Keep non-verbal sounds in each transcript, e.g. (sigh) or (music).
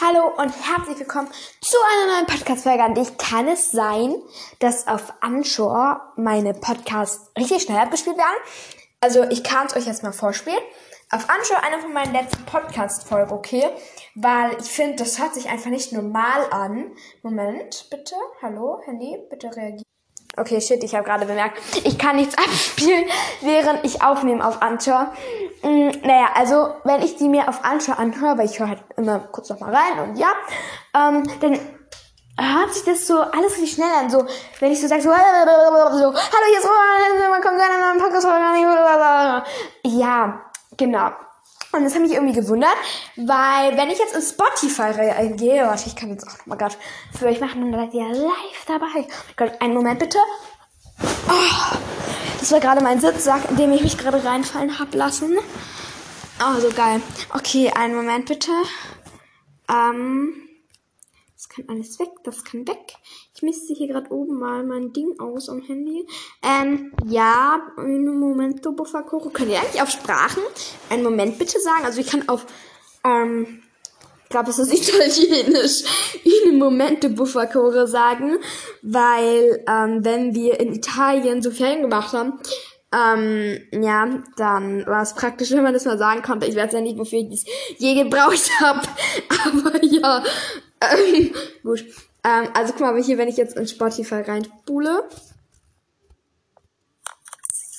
Hallo und herzlich willkommen zu einer neuen Podcast-Folge an dich. Kann es sein, dass auf Anshore meine Podcasts richtig schnell abgespielt werden? Also ich kann es euch jetzt mal vorspielen. Auf Anshore eine von meinen letzten Podcast-Folgen, okay? Weil ich finde, das hört sich einfach nicht normal an. Moment, bitte. Hallo, Handy, bitte reagieren. Okay, shit, ich habe gerade bemerkt, ich kann nichts (laughs) abspielen, während ich aufnehme auf Anchor. Mm, naja, also wenn ich die mir auf Anchor anhöre, weil ich höre halt immer kurz noch mal rein und ja, ähm, dann hört sich das so alles richtig schnell an. So, wenn ich so sage, so, so hallo, hier ist Roman, man kommt zu einer neuen Podcast-Folge. Ja, genau. Und das hat mich irgendwie gewundert, weil wenn ich jetzt in Spotify reingehe, warte, ich kann jetzt auch nochmal gerade für euch machen, dann seid ihr live dabei. Gott, einen Moment bitte. Oh, das war gerade mein Sitzsack, in dem ich mich gerade reinfallen hab lassen. Oh, so geil. Okay, einen Moment bitte. Ähm, das kann alles weg, das kann weg. Ich misste hier gerade oben mal mein Ding aus am Handy. Ähm, ja, einen Moment, Bufferkoro. Könnt ihr eigentlich auf Sprachen einen Moment bitte sagen? Also ich kann auf, ähm, ich glaube, es ist (laughs) italienisch, in Momente Bufferkore sagen, weil, ähm, wenn wir in Italien so Ferien gemacht haben, ähm, ja, dann war es praktisch, wenn man das mal sagen konnte. Ich weiß ja nicht, wofür ich das je gebraucht (laughs) habe. Aber ja, ähm, gut. Ähm, also guck mal, hier, wenn ich jetzt in Spotify reinspule.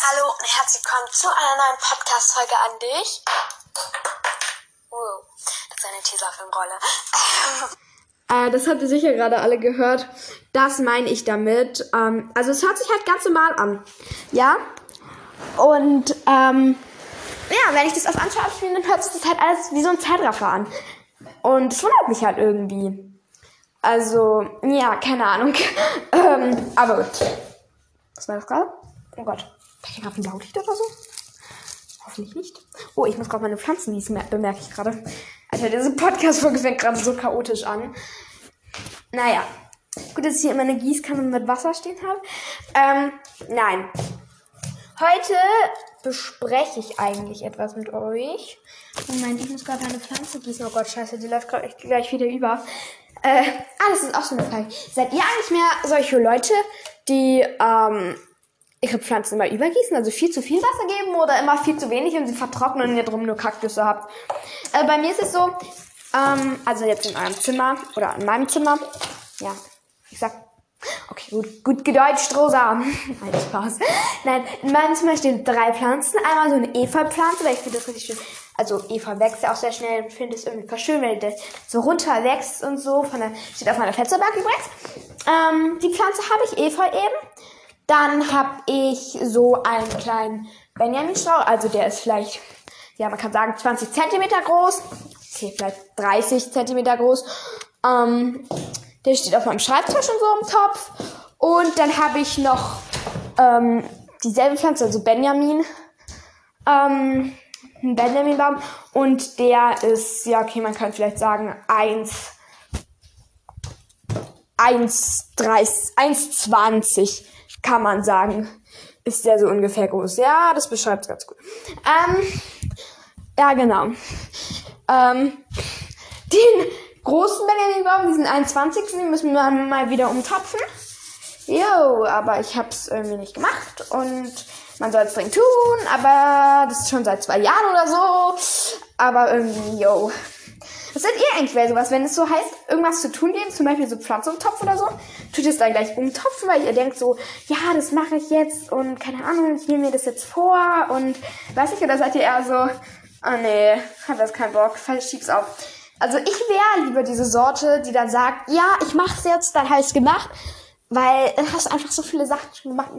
Hallo und herzlich willkommen zu einer neuen Podcast-Folge an dich. Eine Tesafilmrolle. (laughs) Äh, das habt ihr sicher gerade alle gehört. Das meine ich damit. Ähm, also es hört sich halt ganz normal an. Ja? Und ähm, ja, wenn ich das auf Anschau abspiele, dann hört sich das halt alles wie so ein Zeitraffer an. Und es wundert mich halt irgendwie. Also, ja, keine Ahnung. (laughs) ähm, aber gut. Was war das gerade? Oh Gott. War hier gerade ein Blaulicht oder so? Hoffentlich nicht. Oh, ich muss gerade meine Pflanzen gießen, bemerke ich gerade. Alter, diese Podcast-Folge fängt gerade so chaotisch an. Naja. Gut, dass ich hier immer eine Gießkanne mit Wasser stehen habe. Ähm, nein. Heute bespreche ich eigentlich etwas mit euch. Moment, ich muss gerade eine Pflanze gießen. Oh Gott, scheiße, die läuft gerade gleich wieder über. Äh, ah, das ist auch so eine Frage. Seid ihr eigentlich mehr solche Leute, die ähm, ihre Pflanzen immer übergießen, also viel zu viel Wasser geben oder immer viel zu wenig und sie vertrocknen und ihr drum nur Kaktusse habt? Äh, bei mir ist es so, ähm, also jetzt in eurem Zimmer oder in meinem Zimmer, ja, ich sag Okay, gut, gut gedeutscht, Rosa. (laughs) Nein, Spaß. Nein, in meinem Zimmer stehen drei Pflanzen. Einmal so eine Efeu-Pflanze, weil ich finde das richtig schön. Also Efeu wächst ja auch sehr schnell und finde es irgendwie voll schön, wenn das so runter wächst und so. Von der, steht auf meiner Fetzerberg übrigens. Ähm, die Pflanze habe ich Efeu eben. Dann habe ich so einen kleinen Benjamin-Strauch. Also der ist vielleicht, ja, man kann sagen 20 Zentimeter groß. Okay, vielleicht 30 Zentimeter groß. Ähm, der steht auf meinem Schreibtisch und so im Topf. Und dann habe ich noch ähm, dieselbe Pflanze, also Benjamin. Ähm, ein Benjaminbaum. Und der ist, ja, okay, man kann vielleicht sagen, 1, 1,30, 1,20 kann man sagen. Ist der so ungefähr groß. Ja, das beschreibt es ganz gut. Ähm, ja, genau. Ähm, den großen Benjamin-Baum, diesen 21. Den müssen wir mal wieder umtopfen. Jo, aber ich hab's irgendwie nicht gemacht und man soll es dringend tun, aber das ist schon seit zwei Jahren oder so. Aber irgendwie, yo. Was seid ihr eigentlich bei sowas, wenn es so heißt, irgendwas zu tun geben, zum Beispiel so Pflanze umtopfen oder so? Tut ihr es dann gleich umtopfen, weil ihr denkt so, ja, das mache ich jetzt und keine Ahnung, ich nehme mir das jetzt vor und weiß ich, oder seid ihr eher so, oh nee, hat das keinen Bock, schieb's auf. Also ich wäre lieber diese Sorte, die dann sagt, ja, ich mach's jetzt, dann heißt gemacht. Weil dann hast du einfach so viele Sachen schon gemacht.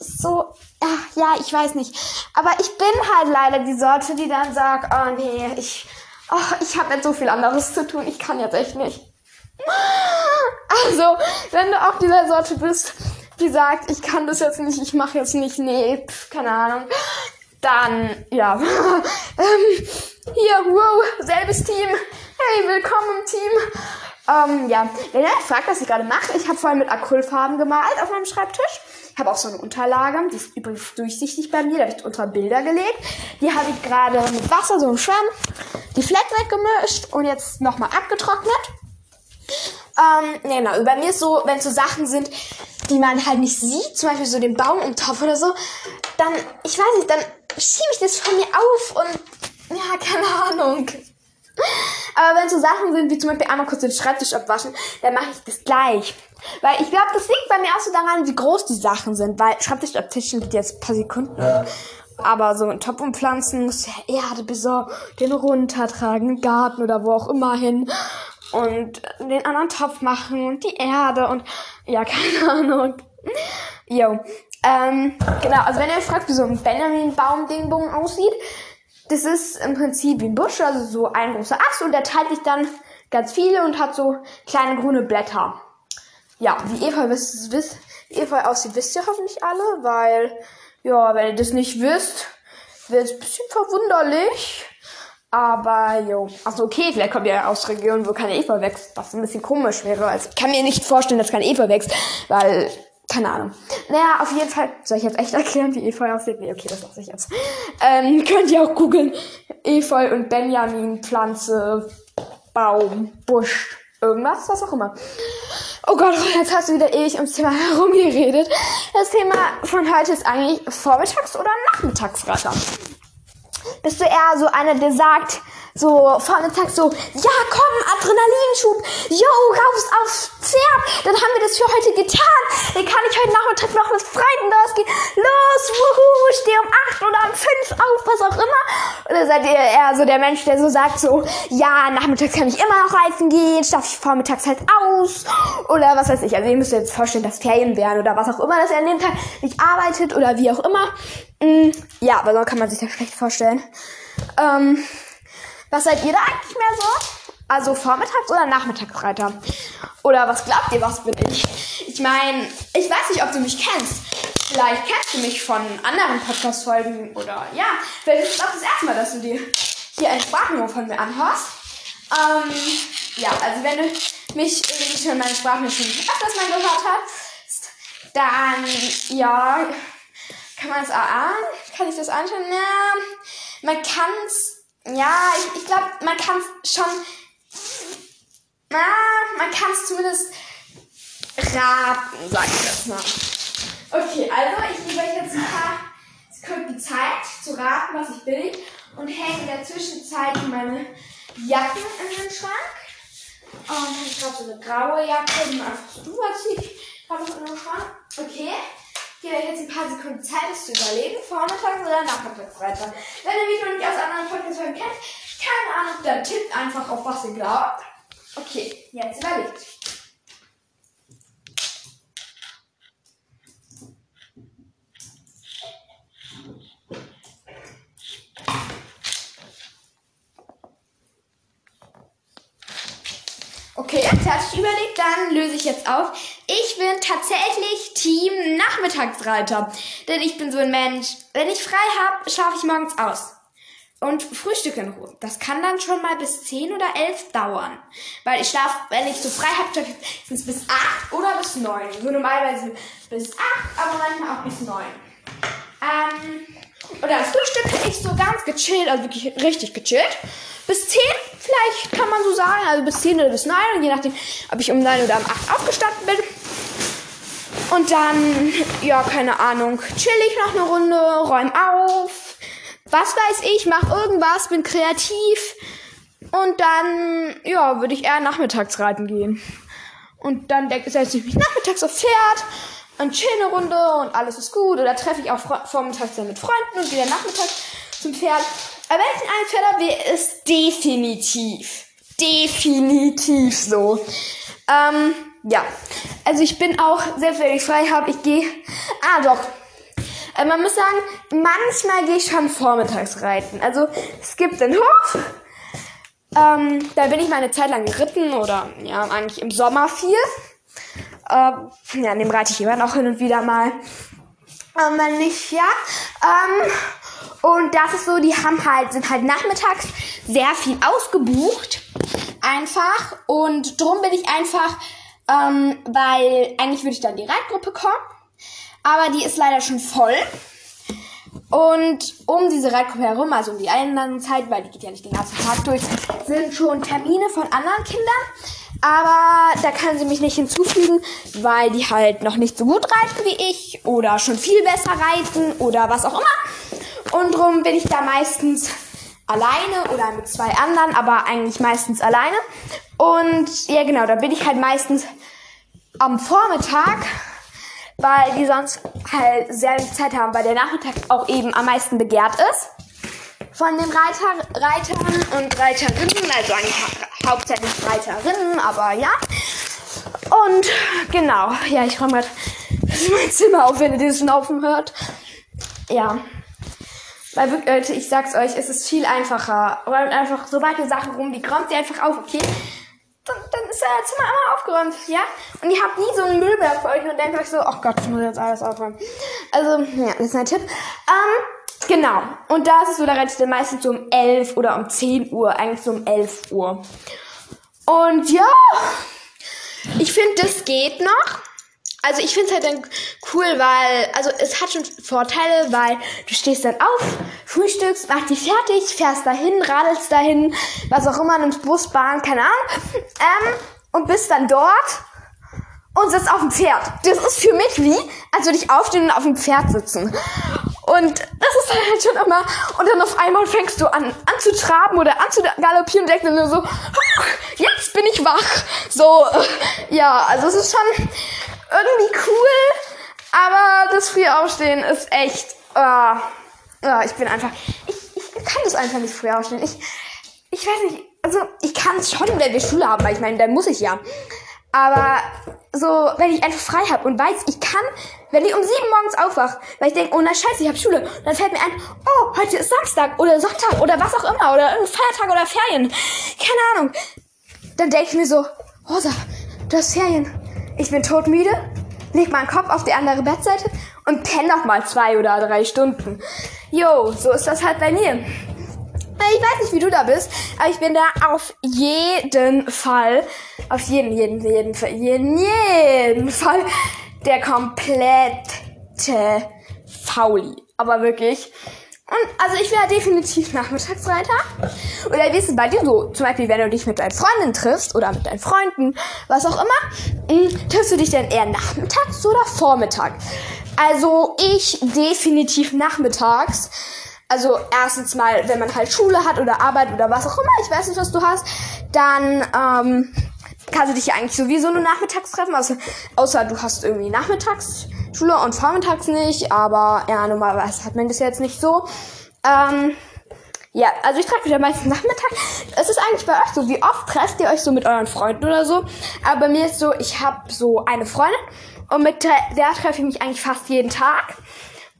So, ach, ja, ich weiß nicht. Aber ich bin halt leider die Sorte, die dann sagt, oh nee, ich, oh, ich habe jetzt so viel anderes zu tun, ich kann jetzt echt nicht. Also, wenn du auch dieser Sorte bist, die sagt, ich kann das jetzt nicht, ich mache jetzt nicht, nee, pf, keine Ahnung, dann, ja. (laughs) ähm, hier, wow, selbes Team. Hey, willkommen im Team. Ähm, ja, wenn ihr fragt, was ich gerade mache, ich habe vorhin mit Acrylfarben gemalt auf meinem Schreibtisch. Ich habe auch so eine Unterlage, die ist übrigens durchsichtig bei mir, da habe ich unter Bilder gelegt. Die habe ich gerade mit Wasser, so einem Schwamm, die Fleck weggemischt und jetzt nochmal abgetrocknet. Ähm, nee, genau. Bei mir ist so, wenn so Sachen sind, die man halt nicht sieht, zum Beispiel so den Baum im Topf oder so, dann, ich weiß nicht, dann schiebe ich das von mir auf und, ja, keine Ahnung. Aber wenn so Sachen sind, wie zum Beispiel einmal kurz den Schreibtisch abwaschen, dann mache ich das gleich. Weil ich glaube, das liegt bei mir auch so daran, wie groß die Sachen sind. Weil Schreibtisch abtischen geht jetzt ein paar Sekunden. Ja. Aber so ein Topf umpflanzen muss ja Erde besorgen, den runtertragen, Garten oder wo auch immer hin. Und den anderen Topf machen und die Erde und ja, keine Ahnung. Jo. Ähm, genau, also wenn ihr euch fragt, wie so ein Benjamin-Baum-Dingbong aussieht, das ist im Prinzip wie ein Busch, also so ein großer Ast und der teilt sich dann ganz viele und hat so kleine grüne Blätter. Ja, wie Efeu, wisst, wisst, wie Efeu aussieht, wisst ihr hoffentlich alle, weil, ja, wenn ihr das nicht wisst, wird es ein bisschen verwunderlich. Aber, jo, also okay, vielleicht kommt ihr aus Regionen, wo keine Efeu wächst, was ein bisschen komisch wäre. Also ich kann mir nicht vorstellen, dass keine Efeu wächst, weil keine Ahnung. Naja, auf jeden Fall. Soll ich jetzt echt erklären, wie Efeu aussieht? Nee, okay, das lasse ich jetzt. Ähm, (laughs) könnt ihr auch googeln. Efeu und Benjamin, Pflanze, Baum, Busch, irgendwas, was auch immer. Oh Gott, jetzt hast du wieder ewig ums Thema herumgeredet. Das Thema von heute ist eigentlich Vormittags- oder Nachmittagsratter. Bist du eher so einer, der sagt, so vormittags so, ja komm, Adrenalinschub, yo, raus aufs Pferd, dann haben wir das für heute getan, dann kann ich heute Nachmittag noch mit Freunden rausgehen, los, wuhu, steh um 8 oder um 5 auf, was auch immer. Oder seid ihr eher so der Mensch, der so sagt so, ja, nachmittags kann ich immer noch reifen gehen, schlafe ich vormittags halt aus, oder was weiß ich, also ihr müsst euch jetzt vorstellen, dass Ferien wären oder was auch immer, dass er an dem Tag nicht arbeitet oder wie auch immer. Mm, ja, aber so kann man sich das schlecht vorstellen. Ähm, was seid ihr da eigentlich mehr so? Also Vormittags- oder Nachmittagsreiter? Oder was glaubt ihr, was bin ich? Ich meine, ich weiß nicht, ob du mich kennst. Vielleicht kennst du mich von anderen Podcast-Folgen oder ja, vielleicht ist auch das erste Mal, dass du dir hier ein Sprachmemo von mir anhörst. Ähm, ja, also wenn du mich irgendwie schon meine Sprachmemo schon öfters mal gehört hast, dann ja, kann man es erahnen? Kann ich das anschauen? Ja, man kann es ja, ich, ich glaube, man kann es schon. Na, man kann es zumindest raten, sag ich jetzt mal. Okay, also ich gebe euch jetzt ein paar Sekunden Zeit zu raten, was ich bin. Und hänge in der Zwischenzeit meine Jacken in den Schrank. Und habe ich gerade so eine graue Jacke, die man einfach so drüber zieht. Habe ich in den Schrank. Okay gebe euch jetzt ein paar Sekunden Zeit, es zu überlegen, vormittags oder nachmittags weiter. Wenn ihr mich noch nicht aus anderen Podcasts kennt, keine Ahnung, dann tippt einfach auf was ihr glaubt. Okay, jetzt überlegt. Okay, fertig überlegt, dann löse ich jetzt auf. Ich bin tatsächlich Team Nachmittagsreiter. Denn ich bin so ein Mensch, wenn ich frei habe, schlafe ich morgens aus. Und frühstücke in Ruhe. Das kann dann schon mal bis 10 oder 11 dauern. Weil ich schlafe, wenn ich so frei habe, sind es bis 8 oder bis 9. So normalerweise bis 8, aber manchmal auch bis 9. Ähm, und dann frühstücke ich so ganz gechillt, also wirklich richtig gechillt bis 10, vielleicht kann man so sagen, also bis 10 oder bis 9, je nachdem, ob ich um 9 oder um 8 aufgestanden bin. Und dann, ja, keine Ahnung, chill ich noch eine Runde, räum auf, was weiß ich, mach irgendwas, bin kreativ. Und dann, ja, würde ich eher nachmittags reiten gehen. Und dann setze ich mich nachmittags aufs Pferd und chill eine Runde und alles ist gut. Oder treffe ich auch vormittags dann mit Freunden und dann nachmittags zum Pferd. Aber wenn ich ein Pferd habe, wäre es definitiv. Definitiv so. Ähm, ja. Also ich bin auch, selbst wenn ich frei habe, ich gehe. Ah, doch. Äh, man muss sagen, manchmal gehe ich schon vormittags reiten. Also es gibt den Hof. Ähm, da bin ich mal eine Zeit lang geritten oder ja, eigentlich im Sommer viel. Ähm, ja, an dem reite ich immer noch hin und wieder mal. Ähm, wenn nicht, ja. Ähm, und das ist so, die haben halt, sind halt nachmittags sehr viel ausgebucht. einfach und drum bin ich einfach, ähm, weil eigentlich würde ich dann die Reitgruppe kommen, aber die ist leider schon voll. Und um diese Reitgruppe herum, also um die Einladungszeit, weil die geht ja nicht den ganzen Tag durch, sind schon Termine von anderen Kindern. Aber da kann sie mich nicht hinzufügen, weil die halt noch nicht so gut reiten wie ich oder schon viel besser reiten oder was auch immer. Und drum bin ich da meistens alleine oder mit zwei anderen, aber eigentlich meistens alleine. Und ja genau, da bin ich halt meistens am Vormittag, weil die sonst halt sehr wenig Zeit haben, weil der Nachmittag auch eben am meisten begehrt ist von den Reiter, Reitern und Reiterinnen, also eigentlich hau hauptsächlich Reiterinnen, aber ja. Und genau, ja, ich räume gerade (laughs) mein Zimmer auf, wenn ihr diesen Schnaufen hört. Ja. Weil wirklich, Leute, ich sag's euch, es ist viel einfacher. Räumt einfach, sobald ihr Sachen rumliegt, räumt sie einfach auf, okay? Ist euer Zimmer immer aufgeräumt, ja? Und ihr habt nie so einen Müllberg für euch und denkt euch so, ach oh Gott, ich muss jetzt alles aufräumen. Also, ja, das ist ein Tipp. Ähm, Genau. Und da ist es so, da rennt dann meistens so um 11 oder um 10 Uhr, eigentlich so um 11 Uhr. Und ja, ich finde, das geht noch. Also ich finde es halt dann cool, weil, also es hat schon Vorteile, weil du stehst dann auf, frühstückst, machst dich fertig, fährst dahin, radelst dahin, was auch immer, nimmst Bus, Bahn, keine Ahnung, ähm, und bist dann dort und sitzt auf dem Pferd. Das ist für mich wie, als würde ich aufstehen und auf dem Pferd sitzen. Und das ist halt schon immer, und dann auf einmal fängst du an, an zu traben oder an zu galoppieren und denkst dann so, jetzt bin ich wach. So, ja, also es ist schon irgendwie cool, aber das frühe Aufstehen ist echt, uh, uh, ich bin einfach, ich, ich kann das einfach nicht früh aufstehen. Ich, ich weiß nicht, also ich kann es schon, wenn wir Schule haben, weil ich meine, dann muss ich ja. Aber so, wenn ich einfach frei habe und weiß, ich kann, wenn ich um sieben morgens aufwache, weil ich denke, oh na scheiße, ich habe Schule, dann fällt mir ein, oh, heute ist Samstag oder Sonntag oder was auch immer oder irgendein Feiertag oder Ferien. Keine Ahnung. Dann denke ich mir so, Rosa, du hast Ferien. Ich bin todmüde, leg meinen Kopf auf die andere Bettseite und penne noch mal zwei oder drei Stunden. Jo, so ist das halt bei mir. Ich weiß nicht, wie du da bist, aber ich bin da auf jeden Fall, auf jeden, jeden, jeden, jeden, jeden Fall der komplette Fauli. Aber wirklich. Und also ich wäre definitiv Nachmittagsreiter. Oder wie ist es bei dir so? Zum Beispiel, wenn du dich mit deinen Freundinnen triffst oder mit deinen Freunden, was auch immer, hm, triffst du dich denn eher nachmittags oder vormittags? Also ich definitiv nachmittags also erstens mal, wenn man halt Schule hat oder Arbeit oder was auch immer, ich weiß nicht, was du hast, dann ähm, kannst du dich ja eigentlich sowieso nur nachmittags treffen, also, außer du hast irgendwie Nachmittagsschule und vormittags nicht, aber ja, normalerweise hat man das jetzt nicht so. Ähm, ja, also ich treffe ja meistens Nachmittag. Es ist eigentlich bei euch so, wie oft trefft ihr euch so mit euren Freunden oder so? Aber bei mir ist so, ich habe so eine Freundin und mit der, treffe ich mich eigentlich fast jeden Tag.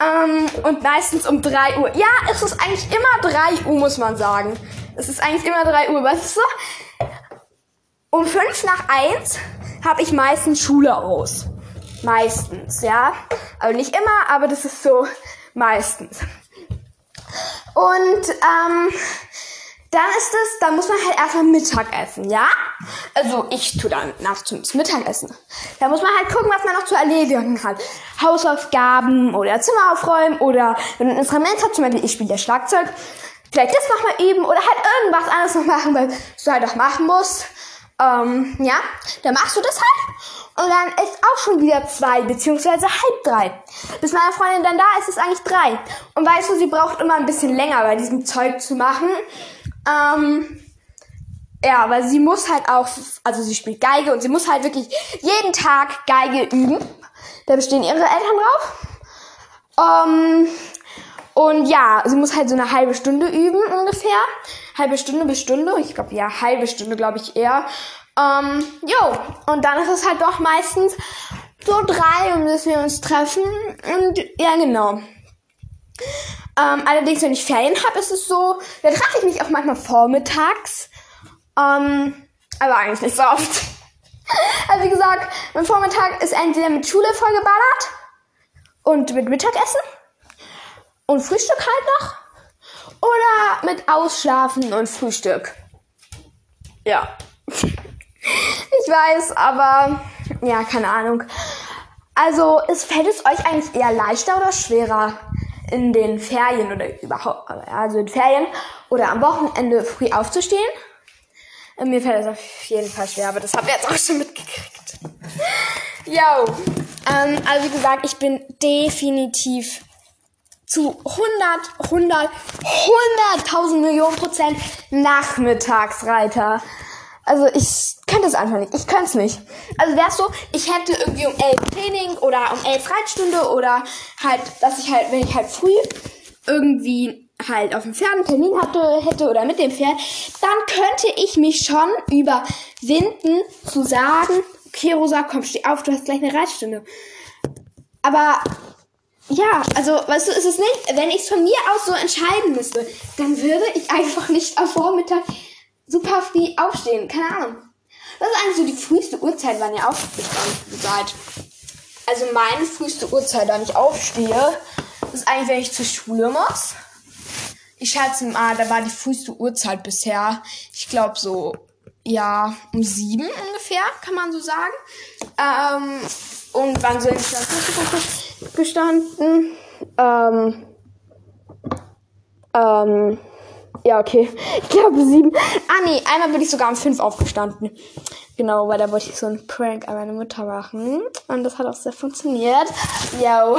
Ähm, und meistens um 3 Uhr. Ja, es ist eigentlich immer 3 Uhr, muss man sagen. Es ist eigentlich immer 3 Uhr. Was ist so? Um 5 nach 1 habe ich meistens Schule aus. Meistens, ja. Also nicht immer, aber das ist so (laughs) meistens. Und ähm, dann ist es, dann muss man halt erstmal Mittag essen, ja? Also ich tue dann nachts zum Mittagessen. Da muss man halt gucken, was man noch zu erledigen hat. Hausaufgaben oder Zimmer aufräumen oder wenn man ein Instrument hat, zum Beispiel ich spiele ja Schlagzeug, vielleicht das noch mal eben oder halt irgendwas anderes noch machen, weil du halt auch machen musst. Ähm, ja, dann machst du das halt und dann ist auch schon wieder zwei beziehungsweise halb drei. Bis meine Freundin dann da ist, ist eigentlich drei. Und weißt du, sie braucht immer ein bisschen länger bei diesem Zeug zu machen. Ähm, ja, weil sie muss halt auch, also sie spielt Geige und sie muss halt wirklich jeden Tag Geige üben. Da bestehen ihre Eltern drauf. Ähm, und ja, sie muss halt so eine halbe Stunde üben ungefähr. Halbe Stunde bis Stunde. Ich glaube, ja, halbe Stunde, glaube ich eher. Ähm, jo, und dann ist es halt doch meistens so drei, um dass wir uns treffen. Und ja, genau. Ähm, allerdings, wenn ich Ferien habe, ist es so, da treffe ich mich auch manchmal vormittags. Ähm, aber eigentlich nicht so oft. (laughs) also wie gesagt, mein Vormittag ist entweder mit Schule vollgeballert und mit Mittagessen und Frühstück halt noch oder mit Ausschlafen und Frühstück. Ja, (laughs) Ich weiß, aber ja, keine Ahnung. Also, ist, fällt es euch eigentlich eher leichter oder schwerer in den Ferien oder überhaupt, also in Ferien oder am Wochenende früh aufzustehen? Äh, Mir fällt es auf jeden Fall schwer, aber das habt ihr jetzt auch schon mitgekriegt. (laughs) Yo. Ähm, also wie gesagt, ich bin definitiv zu 100, 100, 100.000 Millionen Prozent Nachmittagsreiter. Also ich könnte es einfach nicht. Ich könnte es nicht. Also wär's so, ich hätte irgendwie um 11 Training oder um 11 Reitsstunde oder halt, dass ich halt, wenn ich halt früh irgendwie halt auf dem Pferd einen Termin hatte, hätte oder mit dem Pferd, dann könnte ich mich schon überwinden zu sagen, okay Rosa, komm, steh auf, du hast gleich eine Reitstunde. Aber ja, also, weißt du, ist es nicht, wenn ich es von mir aus so entscheiden müsste, dann würde ich einfach nicht am Vormittag super früh aufstehen. Keine Ahnung. Das ist eigentlich so die früheste Uhrzeit, wann ihr aufgestanden seid. Also meine früheste Uhrzeit, wann ich aufstehe, ist eigentlich, wenn ich zur Schule muss. Ich schätze mal, da war die früheste Uhrzeit bisher. Ich glaube so, ja, um sieben ungefähr, kann man so sagen. Ähm, und wann sind ich dann gestanden? Ähm, ähm, ja, okay. Ich glaube sieben. Ah, nee, einmal bin ich sogar um fünf aufgestanden. Genau, weil da wollte ich so einen Prank an meine Mutter machen. Und das hat auch sehr funktioniert. Yo.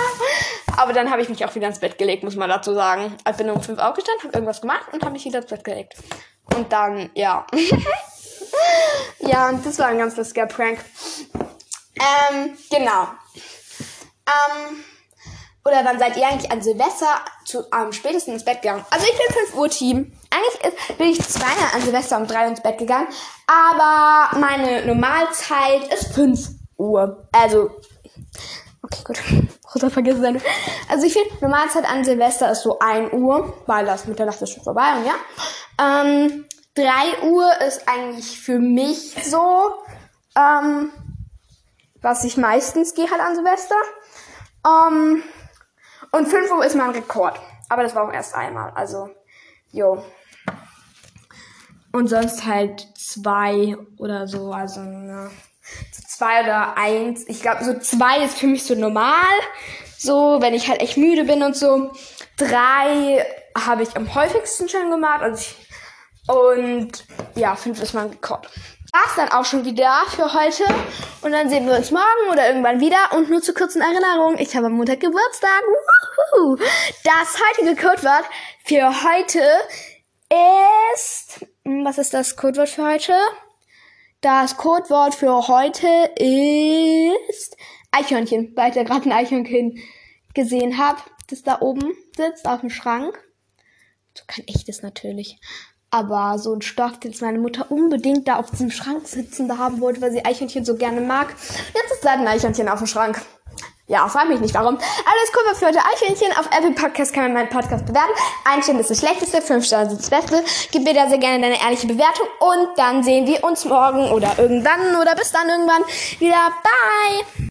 (laughs) Aber dann habe ich mich auch wieder ins Bett gelegt, muss man dazu sagen. Ich bin um fünf aufgestanden, habe irgendwas gemacht und habe mich wieder ins Bett gelegt. Und dann, ja. (laughs) ja, und das war ein ganz lustiger Prank. Ähm, genau. Ähm, oder wann seid ihr eigentlich an Silvester zu, am spätesten ins Bett gegangen? Also ich bin 5 Uhr Team. Eigentlich ist, bin ich zweimal an Silvester um 3 ins Bett gegangen. Aber meine Normalzeit ist 5 Uhr. Also, okay, gut. (laughs) Rosa vergiss seine. Also ich finde, Normalzeit an Silvester ist so 1 Uhr, weil das Mitternacht ist schon vorbei und ja. Ähm, 3 Uhr ist eigentlich für mich so, ähm, was ich meistens gehe halt an Silvester. Ähm, und 5 Uhr ist mein Rekord. Aber das war auch erst einmal. Also, jo. Und sonst halt zwei oder so. Also. So zwei oder eins. Ich glaube, so zwei ist für mich so normal. So, wenn ich halt echt müde bin und so. Drei habe ich am häufigsten schon gemacht. Also ich, und ja, fünf ist mein Rekord war's dann auch schon wieder für heute. Und dann sehen wir uns morgen oder irgendwann wieder. Und nur zur kurzen Erinnerung, ich habe am Montag Geburtstag. Woohoo. Das heutige Codewort für heute ist... Was ist das Codewort für heute? Das Codewort für heute ist Eichhörnchen, weil ich da gerade ein Eichhörnchen gesehen habe, das da oben sitzt auf dem Schrank. So kein echtes natürlich. Aber so ein Stoff, den meine Mutter unbedingt da auf diesem Schrank sitzen da haben wollte, weil sie Eichhörnchen so gerne mag. Jetzt ist leider ein Eichhörnchen auf dem Schrank. Ja, frag mich nicht warum. Alles cool für heute Eichhörnchen. Auf Apple Podcast kann man meinen Podcast bewerten. Stern ist das Schlechteste, fünf Sterne sind das Beste. Gib mir da sehr gerne deine ehrliche Bewertung und dann sehen wir uns morgen oder irgendwann oder bis dann irgendwann wieder. Bye!